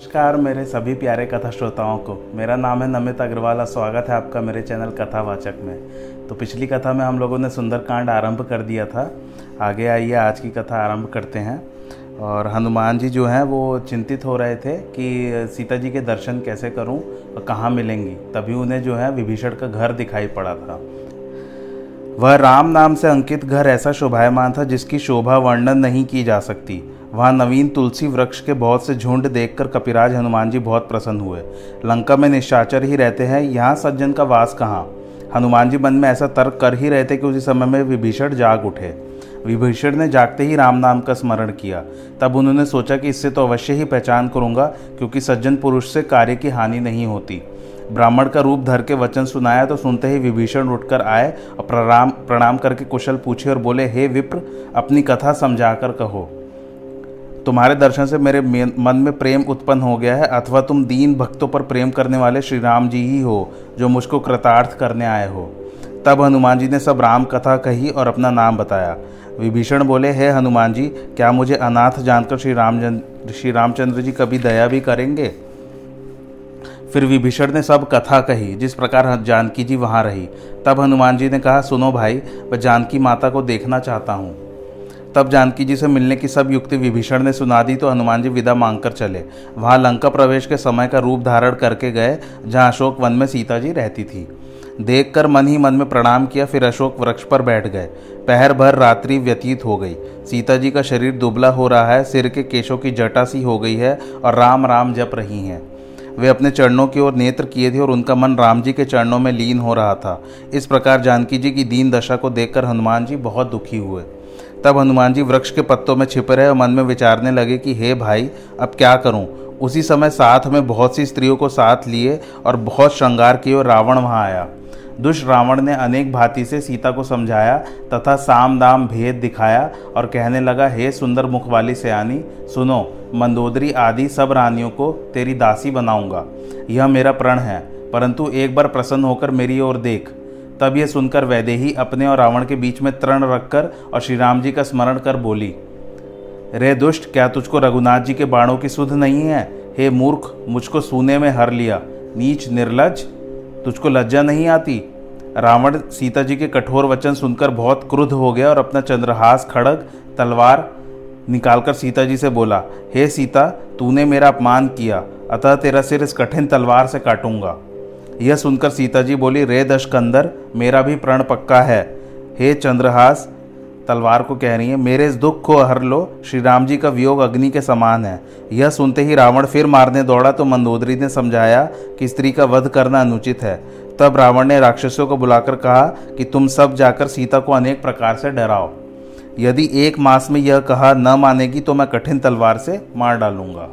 नमस्कार, मेरे सभी प्यारे कथा श्रोताओं को। मेरा नाम है नमित अग्रवाल स्वागत है आपका मेरे चैनल कथावाचक में। तो पिछली कथा में हम लोगों ने सुंदरकांड आरंभ कर दिया था। आगे आइए, आज की कथा आरंभ करते हैं। और हनुमान जी जो हैं, वो चिंतित हो रहे थे कि सीता जी के दर्शन कैसे करूँ और कहाँ मिलेंगी। तभी उन्हें जो है विभीषण का घर दिखाई पड़ा था। वह राम नाम से अंकित घर ऐसा शोभायमान था जिसकी शोभा वर्णन नहीं की जा सकती। वहाँ नवीन तुलसी वृक्ष के बहुत से झुंड देखकर कपिराज हनुमान जी बहुत प्रसन्न हुए। लंका में निशाचर ही रहते हैं, यहाँ सज्जन का वास कहाँ? हनुमान जी मन में ऐसा तर्क कर ही रहे थे कि उसी समय में विभीषण जाग उठे। विभीषण ने जागते ही राम नाम का स्मरण किया। तब उन्होंने सोचा कि इससे तो अवश्य ही पहचान करूँगा, क्योंकि सज्जन पुरुष से कार्य की हानि नहीं होती। ब्राह्मण का रूप धर के वचन सुनाया तो सुनते ही विभीषण उठकर आए और प्रणाम प्रणाम करके कुशल पूछे और बोले, हे विप्र, अपनी कथा समझाकर कहो। तुम्हारे दर्शन से मेरे मन में प्रेम उत्पन्न हो गया है, अथवा तुम दीन भक्तों पर प्रेम करने वाले श्री राम जी ही हो, जो मुझको कृतार्थ करने आए हो। तब हनुमान जी ने सब राम कथा कही और अपना नाम बताया। विभीषण बोले, हे हनुमान जी, क्या मुझे अनाथ जानकर श्री राम श्री रामचंद्र जी कभी दया भी करेंगे? फिर विभीषण ने सब कथा कही, जिस प्रकार जानकी जी वहाँ रही। तब हनुमान जी ने कहा, सुनो भाई, मैं जानकी माता को देखना चाहता हूँ। तब जानकी जी से मिलने की सब युक्ति विभीषण ने सुना दी तो हनुमान जी विदा मांगकर चले। वहाँ लंका प्रवेश के समय का रूप धारण करके गए, जहाँ अशोक वन में सीता जी रहती थी। देखकर मन ही मन में प्रणाम किया, फिर अशोक वृक्ष पर बैठ गए। पहर भर रात्रि व्यतीत हो गई। सीता जी का शरीर दुबला हो रहा है, सिर के केशों की जटा सी हो गई है और राम राम जप रही हैं। वे अपने चरणों की ओर नेत्र किए थे और उनका मन राम जी के चरणों में लीन हो रहा था। इस प्रकार जानकी जी की दीन दशा को देखकर हनुमान जी बहुत दुखी हुए। तब हनुमान जी वृक्ष के पत्तों में छिप रहे और मन में विचारने लगे कि, हे भाई, अब क्या करूँ? उसी समय साथ में बहुत सी स्त्रियों को साथ लिए और बहुत श्रृंगार किए और रावण वहाँ आया। दुष्ट रावण ने अनेक भांति से सीता को समझाया तथा साम दाम भेद दिखाया और कहने लगा, हे सुंदर मुख वाली सयानी, सुनो, मंदोदरी आदि सब रानियों को तेरी दासी बनाऊँगा। यह मेरा प्रण है, परंतु एक बार प्रसन्न होकर मेरी ओर देख। तब यह सुनकर वैदेही अपने और रावण के बीच में तरण रखकर और श्री राम जी का स्मरण कर बोली, रे दुष्ट, क्या तुझको रघुनाथ जी के बाणों की सुध नहीं है? हे मूर्ख, मुझको सूने में हर लिया। नीच, निर्लज, तुझको लज्जा नहीं आती? रावण सीता जी के कठोर वचन सुनकर बहुत क्रुद्ध हो गया और अपना चंद्रहास खड़ग, तलवार निकालकर सीता जी से बोला, हे सीता, तूने मेरा अपमान किया, अतः तेरा सिर इस कठिन तलवार से काटूँगा। यह सुनकर सीता जी बोली, रे दशकंदर, मेरा भी प्रण पक्का है। हे चंद्रहास, तलवार को कह रही है, मेरे इस दुख को हर लो श्री राम जी का वियोग अग्नि के समान है। यह सुनते ही रावण फिर मारने दौड़ा तो मंदोदरी ने समझाया कि स्त्री का वध करना अनुचित है। तब रावण ने राक्षसों को बुलाकर कहा कि तुम सब जाकर सीता को अनेक प्रकार से डराओ। यदि एक मास में यह कहा न मानेगी तो मैं कठिन तलवार से मार डालूँगा।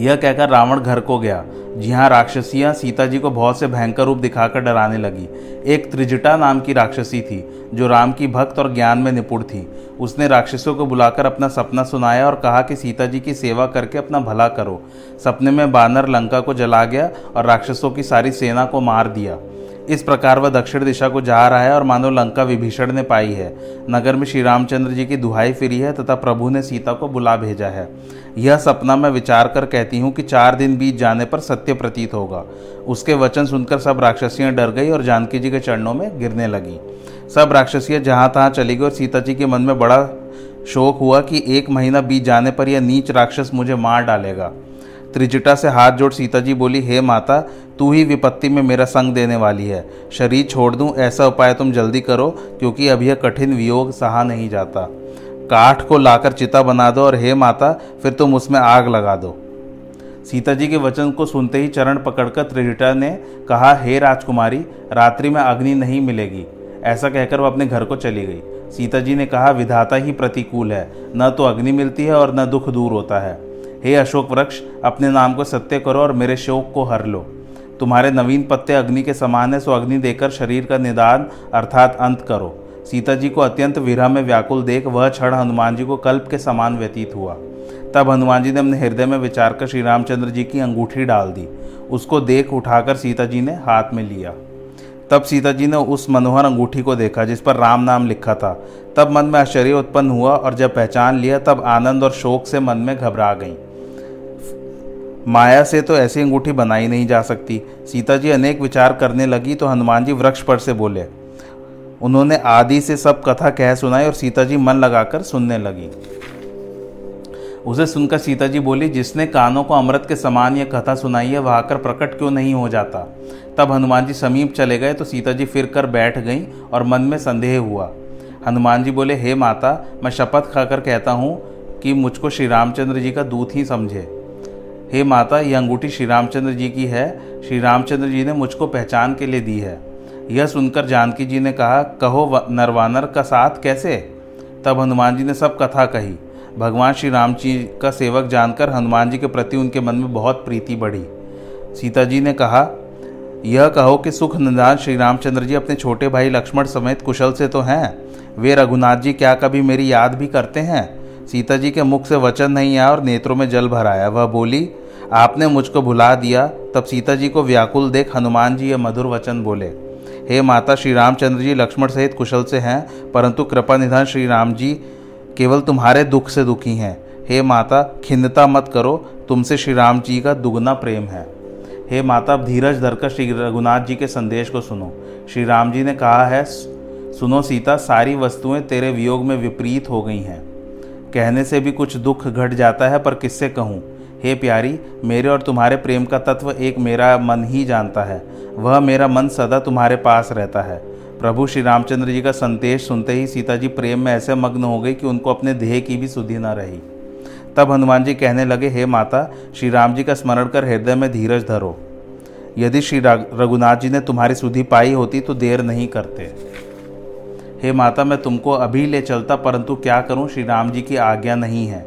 यह कहकर रावण घर को गया। जी हाँ राक्षसियाँ सीता जी को बहुत से भयंकर रूप दिखाकर डराने लगी। एक त्रिजटा नाम की राक्षसी थी, जो राम की भक्त और ज्ञान में निपुण थी। उसने राक्षसों को बुलाकर अपना सपना सुनाया और कहा कि सीता जी की सेवा करके अपना भला करो। सपने में बानर लंका को जला गया और राक्षसों की सारी सेना को मार दिया। इस प्रकार वह दक्षिण दिशा को जा रहा है और मानो लंका विभीषण ने पाई है। नगर में श्री रामचंद्र जी की दुहाई फिरी है तथा प्रभु ने सीता को बुला भेजा है। यह सपना मैं विचार कर कहती हूँ कि चार दिन बीत जाने पर सत्य प्रतीत होगा। उसके वचन सुनकर सब राक्षसियाँ डर गई और जानकी जी के चरणों में गिरने लगी। सब राक्षसियाँ जहाँ तहाँ चली गई और सीता जी के मन में बड़ा शोक हुआ कि एक महीना बीत जाने पर यह नीच राक्षस मुझे मार डालेगा। त्रिजटा से हाथ जोड़ सीता जी बोली, हे माता तू ही विपत्ति में मेरा संग देने वाली है। शरीर छोड़ दूँ, ऐसा उपाय तुम जल्दी करो, क्योंकि अब यह कठिन वियोग सहा नहीं जाता। काठ को लाकर चिता बना दो और हे माता, फिर तुम उसमें आग लगा दो। सीता जी के वचन को सुनते ही चरण पकड़कर त्रिजटा ने कहा, हे राजकुमारी, रात्रि में अग्नि नहीं मिलेगी। ऐसा कहकर वह अपने घर को चली गई। सीता जी ने कहा, विधाता ही प्रतिकूल है। न तो अग्नि मिलती है और न दुख दूर होता है। हे अशोक वृक्ष, अपने नाम को सत्य करो और मेरे शोक को हर लो। तुम्हारे नवीन पत्ते अग्नि के समान है, सो अग्नि देकर शरीर का निदान अर्थात अंत करो। सीता जी को अत्यंत विरह में व्याकुल देख वह क्षण हनुमान जी को कल्प के समान व्यतीत हुआ। तब हनुमान जी ने अपने हृदय में विचार कर श्री रामचंद्र जी की अंगूठी डाल दी। उसको देख उठाकर सीता जी ने हाथ में लिया। तब सीता जी ने उस मनोहर अंगूठी को देखा, जिस पर राम नाम लिखा था। तब मन में आश्चर्य उत्पन्न हुआ और जब पहचान लिया, तब आनंद और शोक से मन में घबरा गई। माया से तो ऐसी अंगूठी बनाई नहीं जा सकती। सीता जी अनेक विचार करने लगी तो हनुमान जी वृक्ष पर से बोले। उन्होंने आदि से सब कथा कह सुनाई और सीता जी मन लगाकर सुनने लगी। उसे सुनकर सीता जी बोली, जिसने कानों को अमृत के समान यह कथा सुनाई है, वह आकर प्रकट क्यों नहीं हो जाता? तब हनुमान जी समीप चले गए तो सीता जी फिर कर बैठ गईं और मन में संदेह हुआ। हनुमान जी बोले, हे माता, मैं शपथ खाकर कहता हूँ कि मुझको श्री रामचंद्र जी का दूत ही समझे। हे माता यह अंगूठी श्री रामचंद्र जी की है। श्री रामचंद्र जी ने मुझको पहचान के लिए दी है। यह सुनकर जानकी जी ने कहा, कहो नरवानर का साथ कैसे? तब हनुमान जी ने सब कथा कही। भगवान श्री राम जी का सेवक जानकर हनुमान जी के प्रति उनके मन में बहुत प्रीति बढ़ी। सीता जी ने कहा, यह कहो कि सुख निदान श्री रामचंद्र जी अपने छोटे भाई लक्ष्मण समेत कुशल से तो हैं। वे रघुनाथ जी क्या कभी मेरी याद भी करते हैं? सीता जी के मुख से वचन नहीं आया और नेत्रों में जल भर आया। वह बोली, आपने मुझको भुला दिया। तब सीता जी को व्याकुल देख हनुमान जी यह मधुर वचन बोले, हे माता श्री रामचंद्र जी लक्ष्मण सहित कुशल से हैं, परंतु कृपा निधान श्री राम जी केवल तुम्हारे दुख से दुखी हैं। हे माता, खिन्नता मत करो, तुमसे श्री राम जी का दुगना प्रेम है। हे माता धीरज धरकर श्री रघुनाथ जी के संदेश को सुनो। श्री राम जी ने कहा है, सुनो सीता, सारी वस्तुएँ तेरे वियोग में विपरीत हो गई हैं। कहने से भी कुछ दुख घट जाता है, पर किससे कहूँ? हे प्यारी, मेरे और तुम्हारे प्रेम का तत्व एक मेरा मन ही जानता है। वह मेरा मन सदा तुम्हारे पास रहता है। प्रभु श्री रामचंद्र जी का संदेश सुनते ही सीता जी प्रेम में ऐसे मग्न हो गई कि उनको अपने देह की भी सुधि न रही। तब हनुमान जी कहने लगे, हे माता, श्री राम जी का स्मरण कर हृदय में धीरज धरो। यदि श्री रघुनाथ जी ने तुम्हारी सुधि पाई होती तो देर नहीं करते। हे माता, मैं तुमको अभी ले चलता, परंतु क्या करूँ? श्री राम जी की आज्ञा नहीं है।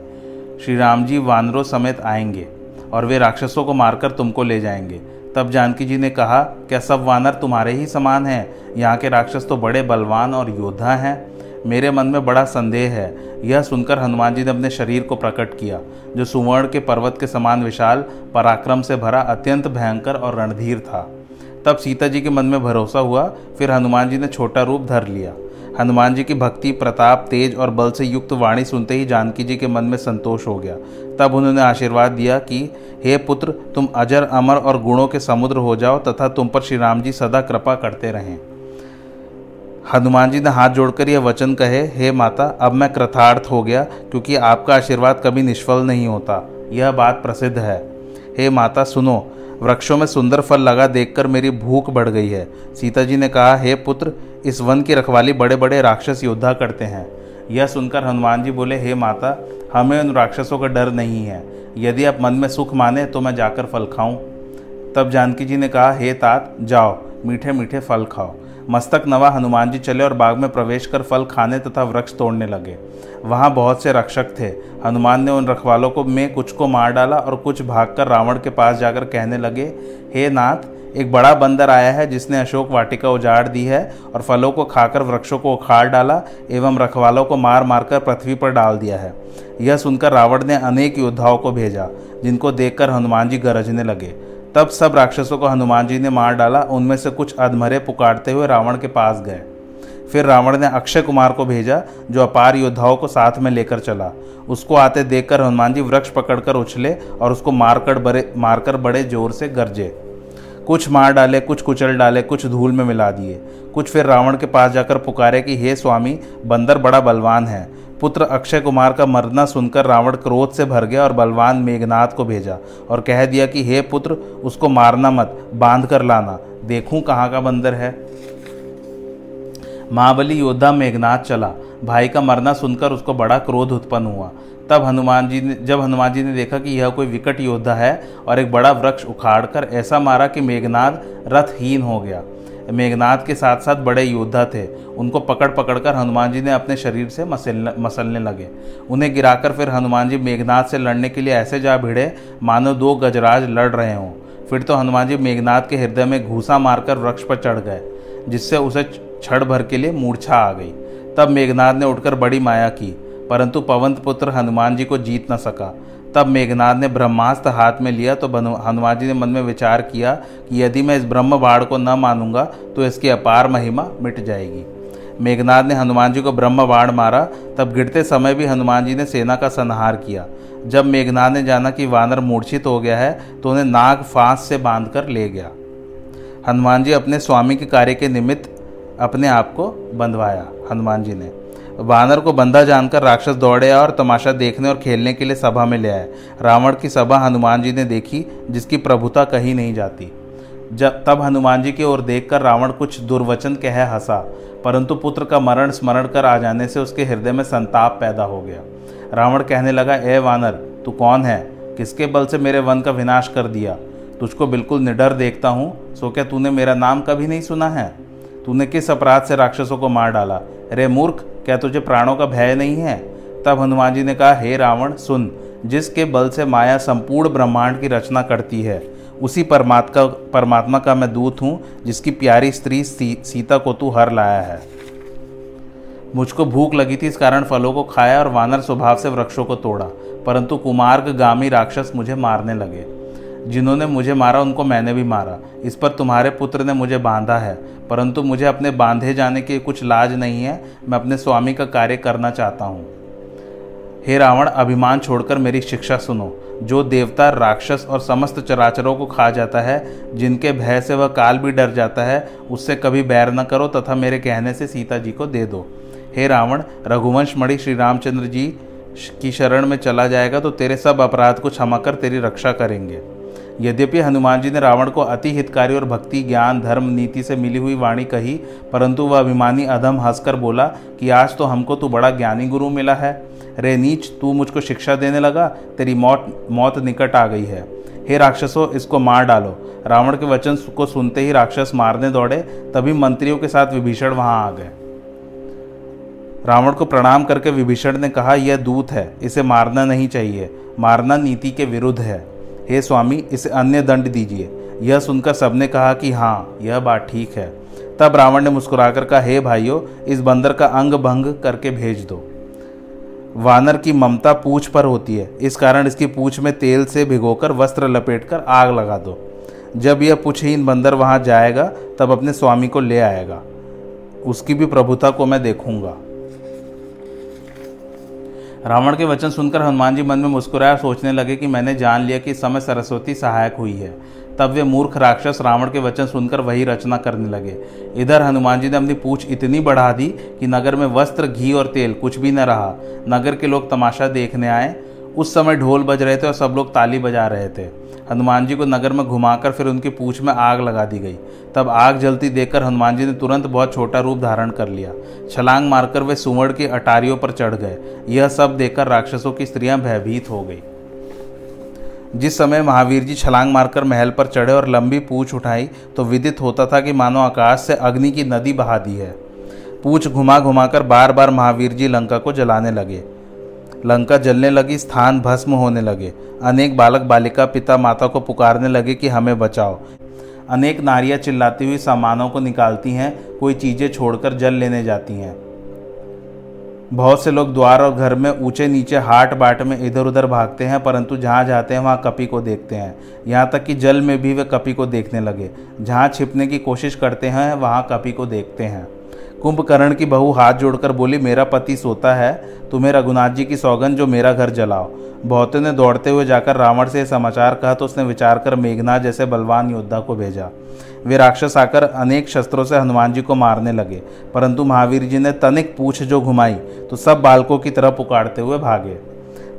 श्री राम जी वानरों समेत आएँगे और वे राक्षसों को मारकर तुमको ले जाएँगे। तब जानकी जी ने कहा, क्या सब वानर तुम्हारे ही समान हैं? यहाँ के राक्षस तो बड़े बलवान और योद्धा हैं। मेरे मन में बड़ा संदेह है। यह सुनकर हनुमान जी ने अपने शरीर को प्रकट किया, जो सुवर्ण के पर्वत के समान विशाल, पराक्रम से भरा, अत्यंत भयंकर और रणधीर था। तब सीता जी के मन में भरोसा हुआ, फिर हनुमान जी ने छोटा रूप धर लिया। हनुमान जी की भक्ति, प्रताप, तेज और बल से युक्त वाणी सुनते ही जानकी जी के मन में संतोष हो गया। तब उन्होंने आशीर्वाद दिया कि, हे पुत्र, तुम अजर, अमर और गुणों के समुद्र हो जाओ तथा तुम पर श्री राम जी सदा कृपा करते रहें। हनुमान जी ने हाथ जोड़कर यह वचन कहे, हे माता, अब मैं कृथार्थ हो गया, क्योंकि आपका आशीर्वाद कभी निष्फल नहीं होता। यह बात प्रसिद्ध है। हे माता, सुनो वृक्षों में सुंदर फल लगा देखकर मेरी भूख बढ़ गई है। सीता जी ने कहा, हे पुत्र, इस वन की रखवाली बड़े बड़े राक्षस योद्धा करते हैं। यह सुनकर हनुमान जी बोले, हे माता, हमें उन राक्षसों का डर नहीं है। यदि आप मन में सुख माने तो मैं जाकर फल खाऊं। तब जानकी जी ने कहा, हे तात, जाओ मीठे मीठे फल खाओ। मस्तक नवा हनुमान जी चले और बाग में प्रवेश कर फल खाने तथा वृक्ष तोड़ने लगे। वहाँ बहुत से रक्षक थे। हनुमान ने उन रखवालों को में कुछ को मार डाला और कुछ भागकर रावण के पास जाकर कहने लगे, हे नाथ, एक बड़ा बंदर आया है जिसने अशोक वाटिका उजाड़ दी है और फलों को खाकर वृक्षों को उखाड़ डाला एवं रखवालों को मार मारकर पृथ्वी पर डाल दिया है। यह सुनकर रावण ने अनेक योद्धाओं को भेजा, जिनको देखकर हनुमान जी गरजने लगे। तब सब राक्षसों को हनुमान जी ने मार डाला, उनमें से कुछ अधमरे पुकारते हुए रावण के पास गए। फिर रावण ने अक्षय कुमार को भेजा, जो अपार योद्धाओं को साथ में लेकर चला। उसको आते देखकर हनुमान जी वृक्ष पकड़कर उछले और उसको मारकर बड़े मारकर बड़े ज़ोर से गरजे। कुछ मार डाले, कुछ कुचल डाले, कुछ धूल में मिला दिए। कुछ फिर रावण के पास जाकर पुकारे कि, हे स्वामी, बंदर बड़ा बलवान है। पुत्र अक्षय कुमार का मरना सुनकर रावण क्रोध से भर गया और बलवान मेघनाथ को भेजा और कह दिया कि, हे पुत्र, उसको मारना मत, बाँध कर लाना। देखूँ कहाँ का बंदर है। महाबली योद्धा मेघनाथ चला। भाई का मरना सुनकर उसको बड़ा क्रोध उत्पन्न हुआ। तब हनुमान जी ने जब हनुमान जी ने देखा कि यह कोई विकट योद्धा है और एक बड़ा वृक्ष उखाड़कर ऐसा मारा कि मेघनाद रथहीन हो गया। मेघनाथ के साथ साथ बड़े योद्धा थे। उनको पकड़ पकड़कर हनुमान जी ने अपने शरीर से मसलने मसलने लगे। उन्हें गिराकर फिर हनुमान जी मेघनाथ से लड़ने के लिए ऐसे जा भिड़े, मानो दो गजराज लड़ रहे हों। फिर तो हनुमान जी मेघनाथ के हृदय में घूसा मारकर वृक्ष पर चढ़ गए, जिससे उसे क्षण भर के लिए मूर्छा आ गई। तब मेघनाथ ने उठकर बड़ी माया की। परंतु पवंत पुत्र हनुमान जी को जीत न सका। तब मेघनाथ ने ब्रह्मास्त्र हाथ में लिया तो हनुमान जी ने मन में विचार किया कि यदि मैं इस ब्रह्म बाढ़ को न मानूँगा तो इसकी अपार महिमा मिट जाएगी। मेघनाथ ने हनुमान जी को ब्रह्म बाण मारा। तब गिरते समय भी हनुमान जी ने सेना का संहार किया। जब मेघनाथ ने जाना कि वानर मूर्छित हो गया है तो उन्हें नाग फांस से बाँध कर ले गया। हनुमान जी अपने स्वामी के कार्य के निमित्त अपने आप को बंधवाया, हनुमान जी ने। वानर को बंधा जानकर राक्षस दौड़े और तमाशा देखने और खेलने के लिए सभा में ले आए। रावण की सभा हनुमान जी ने देखी, जिसकी प्रभुता कहीं नहीं जाती। जब तब हनुमान जी की ओर देखकर रावण कुछ दुर्वचन कह हंसा, परंतु पुत्र का मरण स्मरण कर आ जाने से उसके हृदय में संताप पैदा हो गया। रावण कहने लगा, ए वानर, तू कौन है? किसके बल से मेरे वन का विनाश कर दिया? तुझको बिल्कुल निडर देखता हूँ, सो क्या तूने मेरा नाम कभी नहीं सुना है? तूने किस अपराध से राक्षसों को मार डाला? अरे मूर्ख क्या तुझे प्राणों का भय नहीं है? तब हनुमान जी ने कहा हे रावण सुन जिसके बल से माया संपूर्ण ब्रह्मांड की रचना करती है उसी परमात्मा परमात्मा का मैं दूत हूँ जिसकी प्यारी स्त्री सी, सीता को तू हर लाया है। मुझको भूख लगी थी इस कारण फलों को खाया और वानर स्वभाव से वृक्षों को तोड़ा परंतु कुमार्ग गामी राक्षस मुझे मारने लगे। जिन्होंने मुझे मारा, उनको मैंने भी मारा। इस पर तुम्हारे पुत्र ने मुझे बांधा है, परंतु मुझे अपने बांधे जाने की कुछ लाज नहीं है। मैं अपने स्वामी का कार्य करना चाहता हूँ। हे रावण, अभिमान छोड़कर मेरी शिक्षा सुनो। जो देवता, राक्षस और समस्त चराचरों को खा जाता है, जिनके भय से वह काल भी डर जाता है, उससे कभी बैर न करो तथा मेरे कहने से सीता जी को दे दो। हे रावण, रघुवंश मणि श्री रामचंद्र जी, की शरण में चला जाएगा तो तेरे सब अपराध को क्षमा कर तेरी रक्षा करेंगे। यद्यपि हनुमान जी ने रावण को अति हितकारी और भक्ति, ज्ञान, धर्म, नीति से मिली हुई वाणी कही, परंतु वह अभिमानी अधम हंसकर बोला कि आज तो हमको तू बड़ा ज्ञानी गुरु मिला है। रे नीच, तू मुझको शिक्षा देने लगा, तेरी मौत मौत निकट आ गई है। हे राक्षसों, इसको मार डालो। रावण के वचन को सुनते ही राक्षस मारने दौड़े, तभी मंत्रियों के साथ विभीषण वहाँ आ गए। रावण को प्रणाम करके विभीषण ने कहा, यह दूत है, इसे मारना नहीं चाहिए। मारना नीति के विरुद्ध है। हे स्वामी, इसे अन्य दंड दीजिए। यह सुनकर सबने कहा कि हाँ यह बात ठीक है। तब रावण ने मुस्कुराकर कहा, हे भाइयों, इस बंदर का अंग भंग करके भेज दो। वानर की ममता पूछ पर होती है। इस कारण इसकी पूछ में तेल से भिगोकर वस्त्र लपेटकर आग लगा दो। जब यह पुछहीन बंदर वहाँ जाएगा, तब अपने स्वामी को ले आएगा। उसकी भी प्रभुता को मैं देखूँगा। रावण के वचन सुनकर हनुमान जी मन में मुस्कुराए और सोचने लगे कि मैंने जान लिया कि इस समय सरस्वती सहायक हुई है। तब वे मूर्ख राक्षस रावण के वचन सुनकर वही रचना करने लगे। इधर हनुमान जी ने अपनी पूछ इतनी बढ़ा दी कि नगर में वस्त्र, घी और तेल कुछ भी न रहा। नगर के लोग तमाशा देखने आए। उस समय ढोल बज रहे थे और सब लोग ताली बजा रहे थे। हनुमान जी को नगर में घुमाकर फिर उनकी पूछ में आग लगा दी गई। तब आग जलती देखकर हनुमान जी ने तुरंत बहुत छोटा रूप धारण कर लिया। छलांग मारकर वे सुवर्ण की अटारियों पर चढ़ गए। यह सब देखकर राक्षसों की स्त्रियाँ भयभीत हो गई। जिस समय महावीर जी छलांग मारकर महल पर चढ़े और लंबी पूछ उठाई तो विदित होता था कि मानो आकाश से अग्नि की नदी बहा दी है। पूछ घुमा घुमाकर बार बार महावीर जी लंका को जलाने लगे। लंका जलने लगी, स्थान भस्म होने लगे। अनेक बालक बालिका पिता माता को पुकारने लगे कि हमें बचाओ। अनेक नारियाँ चिल्लाती हुई सामानों को निकालती हैं, कोई चीज़ें छोड़कर जल लेने जाती हैं। बहुत से लोग द्वार और घर में ऊँचे नीचे हाट बाट में इधर उधर भागते हैं, परंतु जहाँ जाते हैं, वहाँ कपी को देखते हैं। यहाँ तक कि जल में भी वे कपी को देखने लगे। जहाँ छिपने की कोशिश करते हैं, वहाँ कपी को देखते हैं। कुंभकर्ण की बहू हाथ जोड़कर बोली, मेरा पति सोता है, तुम्हें रघुनाथ जी की सौगन जो मेरा घर जलाओ। बहुतों ने दौड़ते हुए जाकर रावण से समाचार कहा तो उसने विचार कर मेघनाथ जैसे बलवान योद्धा को भेजा। वे राक्षस आकर अनेक शस्त्रों से हनुमान जी को मारने लगे, परंतु महावीर जी ने तनिक पूछ जो घुमाई तो सब बालकों की तरह पुकारते हुए भागे।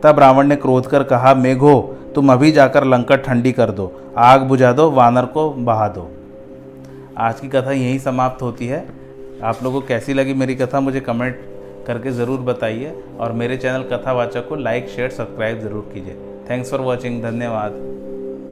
तब रावण ने क्रोध कर कहा, मेघो, तुम अभी जाकर लंका ठंडी कर दो, आग बुझा दो, वानर को बहा दो। आज की कथा यहीं समाप्त होती है। आप लोगों को कैसी लगी मेरी कथा, मुझे कमेंट करके ज़रूर बताइए और मेरे चैनल कथावाचक को लाइक शेयर सब्सक्राइब ज़रूर कीजिए। थैंक्स फॉर वॉचिंग धन्यवाद।